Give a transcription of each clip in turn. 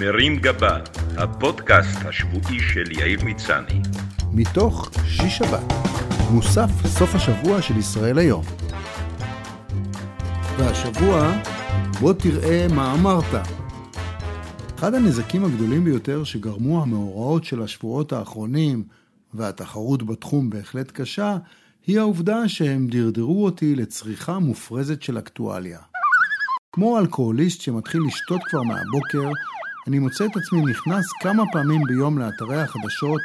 מרים גבה, הפודקאסט השבועי של יאיר מצני. מתוך שיש שבת, מוסף סוף השבוע של ישראל היום. והשבוע, בוא תראה מה אמרת. אחד הנזקים הגדולים ביותר שגרמו המאורעות של השבועות האחרונים, והתחרות בתחום בהחלט קשה, היא העובדה שהם דרדרו אותי לצריכה מופרזת של אקטואליה. כמו אלכוהוליסט שמתחיל לשתות כבר מהבוקר, אני מוצא את עצמי נכנס כמה פעמים ביום לאתרי החדשות,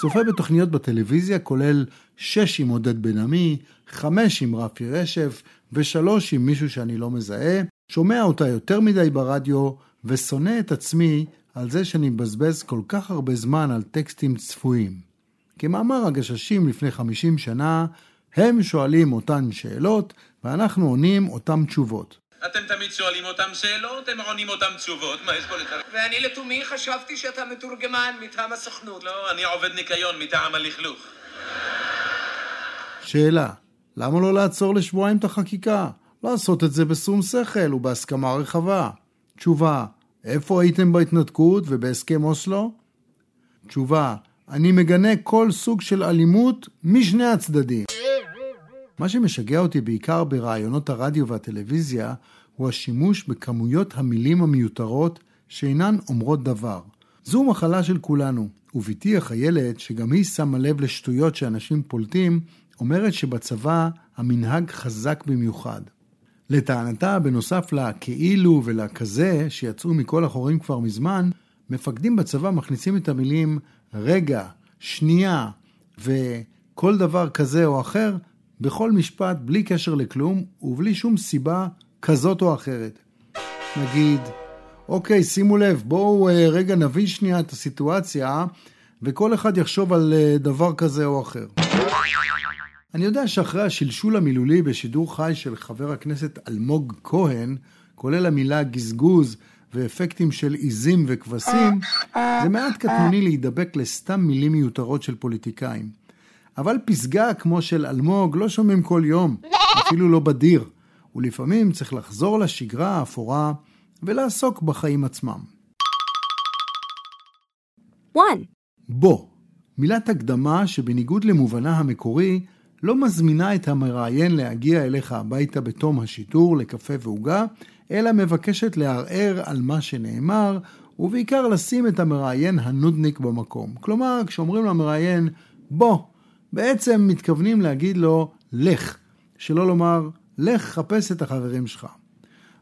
צופה בתוכניות בטלוויזיה, כולל שש עם עודד בן עמי, חמש עם רפי רשף, ושלוש עם מישהו שאני לא מזהה, שומע אותה יותר מדי ברדיו, ושונא את עצמי על זה שאני מבזבז כל כך הרבה זמן על טקסטים צפויים. כמאמר הגששים לפני 50 שנה, הם שואלים אותן שאלות, ואנחנו עונים אותן תשובות. אתם תמיד שואלים אותם שאלות, הם עונים אותם תשובות, מה יש פה לך? ואני לתומי חשבתי שאתה מתורגמן מטעם הסוכנות. לא, אני עובד ניקיון מטעם הלכלוך. שאלה, למה לא לעצור לשבועיים את החקיקה? לעשות את זה בשום שכל ובהסכמה רחבה. תשובה, איפה הייתם בהתנתקות ובהסכם אוסלו? תשובה, אני מגנה כל סוג של אלימות משני הצדדים. מה שמשגע אותי בעיקר ברעיונות הרדיו והטלוויזיה, הוא השימוש בכמויות המילים המיותרות שאינן אומרות דבר. זו מחלה של כולנו, ובתי החיילת, שגם היא שמה לב לשטויות שאנשים פולטים, אומרת שבצבא המנהג חזק במיוחד. לטענתה, בנוסף לכאילו ולכזה שיצאו מכל החורים כבר מזמן, מפקדים בצבא מכניסים את המילים רגע, שנייה וכל דבר כזה או אחר בכל משפט בלי קשר לכלום ובלי שום סיבה כזאת או אחרת. נגיד, אוקיי, שימו לב, בואו אה, רגע נבין שנייה את הסיטואציה וכל אחד יחשוב על אה, דבר כזה או אחר. אני יודע שאחרי השלשול המילולי בשידור חי של חבר הכנסת אלמוג כהן, כולל המילה גזגוז ואפקטים של עיזים וכבשים, זה מעט קטנוני להידבק לסתם מילים מיותרות של פוליטיקאים. אבל פסגה כמו של אלמוג לא שומעים כל יום, אפילו לא בדיר, ולפעמים צריך לחזור לשגרה האפורה ולעסוק בחיים עצמם. 1. בוא, מילת הקדמה שבניגוד למובנה המקורי, לא מזמינה את המראיין להגיע אליך הביתה בתום השיטור לקפה ועוגה, אלא מבקשת לערער על מה שנאמר, ובעיקר לשים את המראיין הנודניק במקום. כלומר, כשאומרים למראיין, בוא, בעצם מתכוונים להגיד לו, לך, שלא לומר, לך חפש את החברים שלך.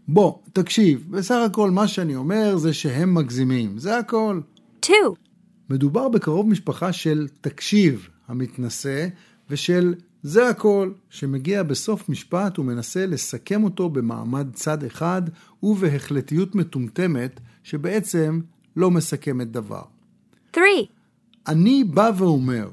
בוא, תקשיב, בסך הכל מה שאני אומר זה שהם מגזימים, זה הכל. 2. מדובר בקרוב משפחה של תקשיב המתנשא ושל זה הכל שמגיע בסוף משפט ומנסה לסכם אותו במעמד צד אחד ובהחלטיות מטומטמת שבעצם לא מסכמת דבר. 3. אני בא ואומר,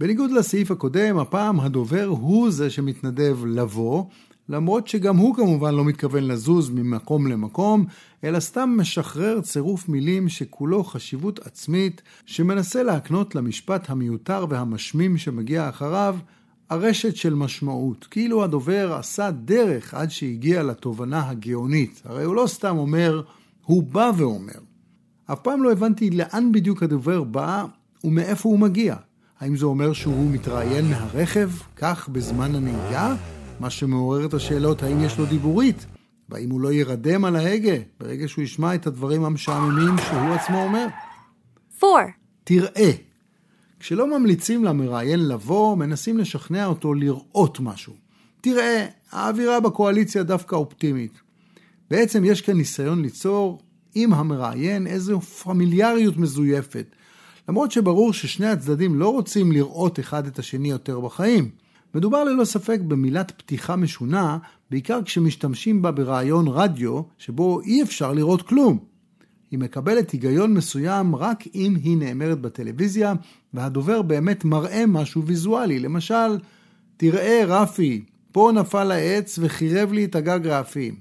בניגוד לסעיף הקודם, הפעם הדובר הוא זה שמתנדב לבוא, למרות שגם הוא כמובן לא מתכוון לזוז ממקום למקום, אלא סתם משחרר צירוף מילים שכולו חשיבות עצמית, שמנסה להקנות למשפט המיותר והמשמים שמגיע אחריו, ארשת של משמעות, כאילו הדובר עשה דרך עד שהגיע לתובנה הגאונית. הרי הוא לא סתם אומר, הוא בא ואומר. אף פעם לא הבנתי לאן בדיוק הדובר בא ומאיפה הוא מגיע. האם זה אומר שהוא מתראיין מהרכב, כך בזמן הנהיגה? מה שמעורר את השאלות האם יש לו דיבורית, והאם הוא לא יירדם על ההגה ברגע שהוא ישמע את הדברים המשעממים שהוא עצמו אומר. 4. תראה. כשלא ממליצים למראיין לבוא, מנסים לשכנע אותו לראות משהו. תראה, האווירה בקואליציה דווקא אופטימית. בעצם יש כאן ניסיון ליצור עם המראיין איזו פמיליאריות מזויפת. למרות שברור ששני הצדדים לא רוצים לראות אחד את השני יותר בחיים. מדובר ללא ספק במילת פתיחה משונה, בעיקר כשמשתמשים בה ברעיון רדיו, שבו אי אפשר לראות כלום. היא מקבלת היגיון מסוים רק אם היא נאמרת בטלוויזיה, והדובר באמת מראה משהו ויזואלי. למשל, תראה רפי, פה נפל העץ וחירב לי את הגג רפי.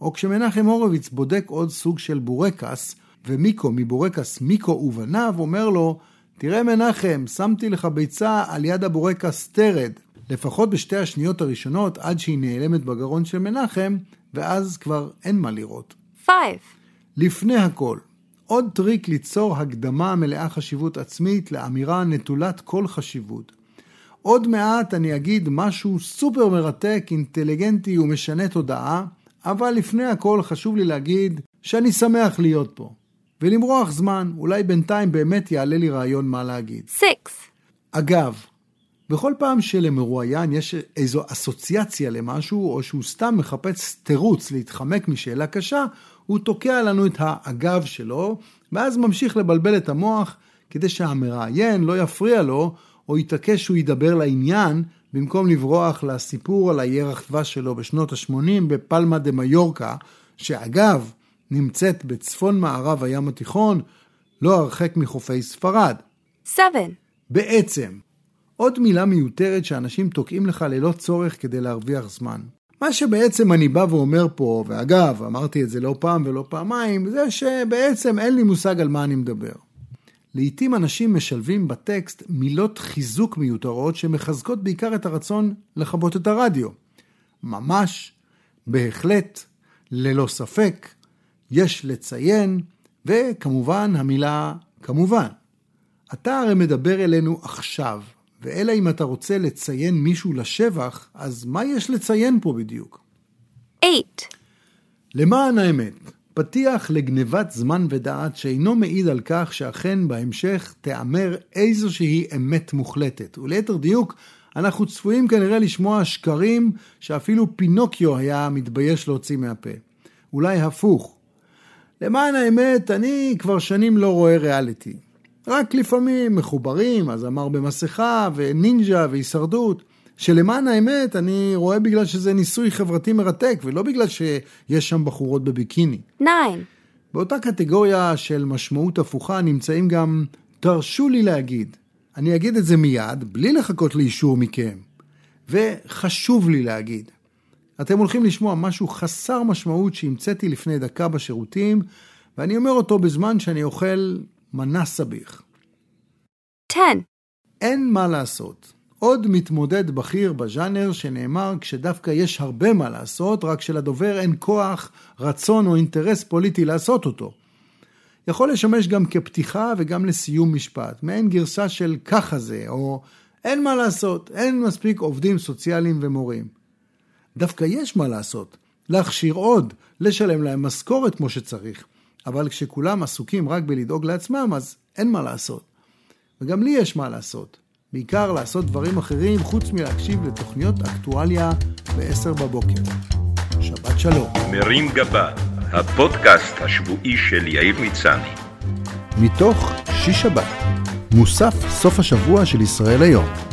או כשמנחם הורוביץ בודק עוד סוג של בורקס, ומיקו מבורקס מיקו ובניו אומר לו, תראה מנחם, שמתי לך ביצה על יד הבורקס תרד. לפחות בשתי השניות הראשונות עד שהיא נעלמת בגרון של מנחם, ואז כבר אין מה לראות. 5. לפני הכל, עוד טריק ליצור הקדמה מלאה חשיבות עצמית לאמירה נטולת כל חשיבות. עוד מעט אני אגיד משהו סופר מרתק, אינטליגנטי ומשנה תודעה, אבל לפני הכל חשוב לי להגיד שאני שמח להיות פה. ולמרוח זמן, אולי בינתיים באמת יעלה לי רעיון מה להגיד. 6, אגב, בכל פעם שלמרואיין יש איזו אסוציאציה למשהו, או שהוא סתם מחפש תירוץ להתחמק משאלה קשה, הוא תוקע לנו את האגב שלו, ואז ממשיך לבלבל את המוח, כדי שהמראיין לא יפריע לו, או יתעקש שהוא ידבר לעניין, במקום לברוח לסיפור על הירח דבש שלו בשנות ה-80 בפלמה דה מיורקה, שאגב, נמצאת בצפון מערב הים התיכון, לא הרחק מחופי ספרד. 7, בעצם, עוד מילה מיותרת שאנשים תוקעים לך ללא צורך כדי להרוויח זמן. מה שבעצם אני בא ואומר פה, ואגב, אמרתי את זה לא פעם ולא פעמיים, זה שבעצם אין לי מושג על מה אני מדבר. לעתים אנשים משלבים בטקסט מילות חיזוק מיותרות שמחזקות בעיקר את הרצון לכבות את הרדיו. ממש, בהחלט, ללא ספק, יש לציין, וכמובן המילה כמובן. אתה הרי מדבר אלינו עכשיו, ואלא אם אתה רוצה לציין מישהו לשבח, אז מה יש לציין פה בדיוק? 8, למען האמת, פתיח לגנבת זמן ודעת שאינו מעיד על כך שאכן בהמשך תיאמר איזושהי אמת מוחלטת. וליתר דיוק, אנחנו צפויים כנראה לשמוע שקרים שאפילו פינוקיו היה מתבייש להוציא מהפה. אולי הפוך. למען האמת, אני כבר שנים לא רואה ריאליטי. רק לפעמים מחוברים, אז אמר במסכה, ונינג'ה והישרדות, שלמען האמת אני רואה בגלל שזה ניסוי חברתי מרתק, ולא בגלל שיש שם בחורות בביקיני. 9, באותה קטגוריה של משמעות הפוכה נמצאים גם תרשו לי להגיד. אני אגיד את זה מיד, בלי לחכות לאישור מכם. וחשוב לי להגיד. אתם הולכים לשמוע משהו חסר משמעות שהמצאתי לפני דקה בשירותים, ואני אומר אותו בזמן שאני אוכל מנה סביח. 10, אין מה לעשות. עוד מתמודד בכיר בז'אנר שנאמר כשדווקא יש הרבה מה לעשות, רק שלדובר אין כוח, רצון או אינטרס פוליטי לעשות אותו. יכול לשמש גם כפתיחה וגם לסיום משפט, מעין גרסה של ככה זה, או אין מה לעשות, אין מספיק עובדים סוציאליים ומורים. דווקא יש מה לעשות, להכשיר עוד, לשלם להם משכורת כמו שצריך, אבל כשכולם עסוקים רק בלדאוג לעצמם, אז אין מה לעשות. וגם לי יש מה לעשות. בעיקר לעשות דברים אחרים חוץ מלהקשיב לתוכניות אקטואליה ב-10 בבוקר. שבת שלום. מרים גבה, הפודקאסט השבועי של יאיר מצני. מתוך שיש שבת, מוסף סוף השבוע של ישראל היום.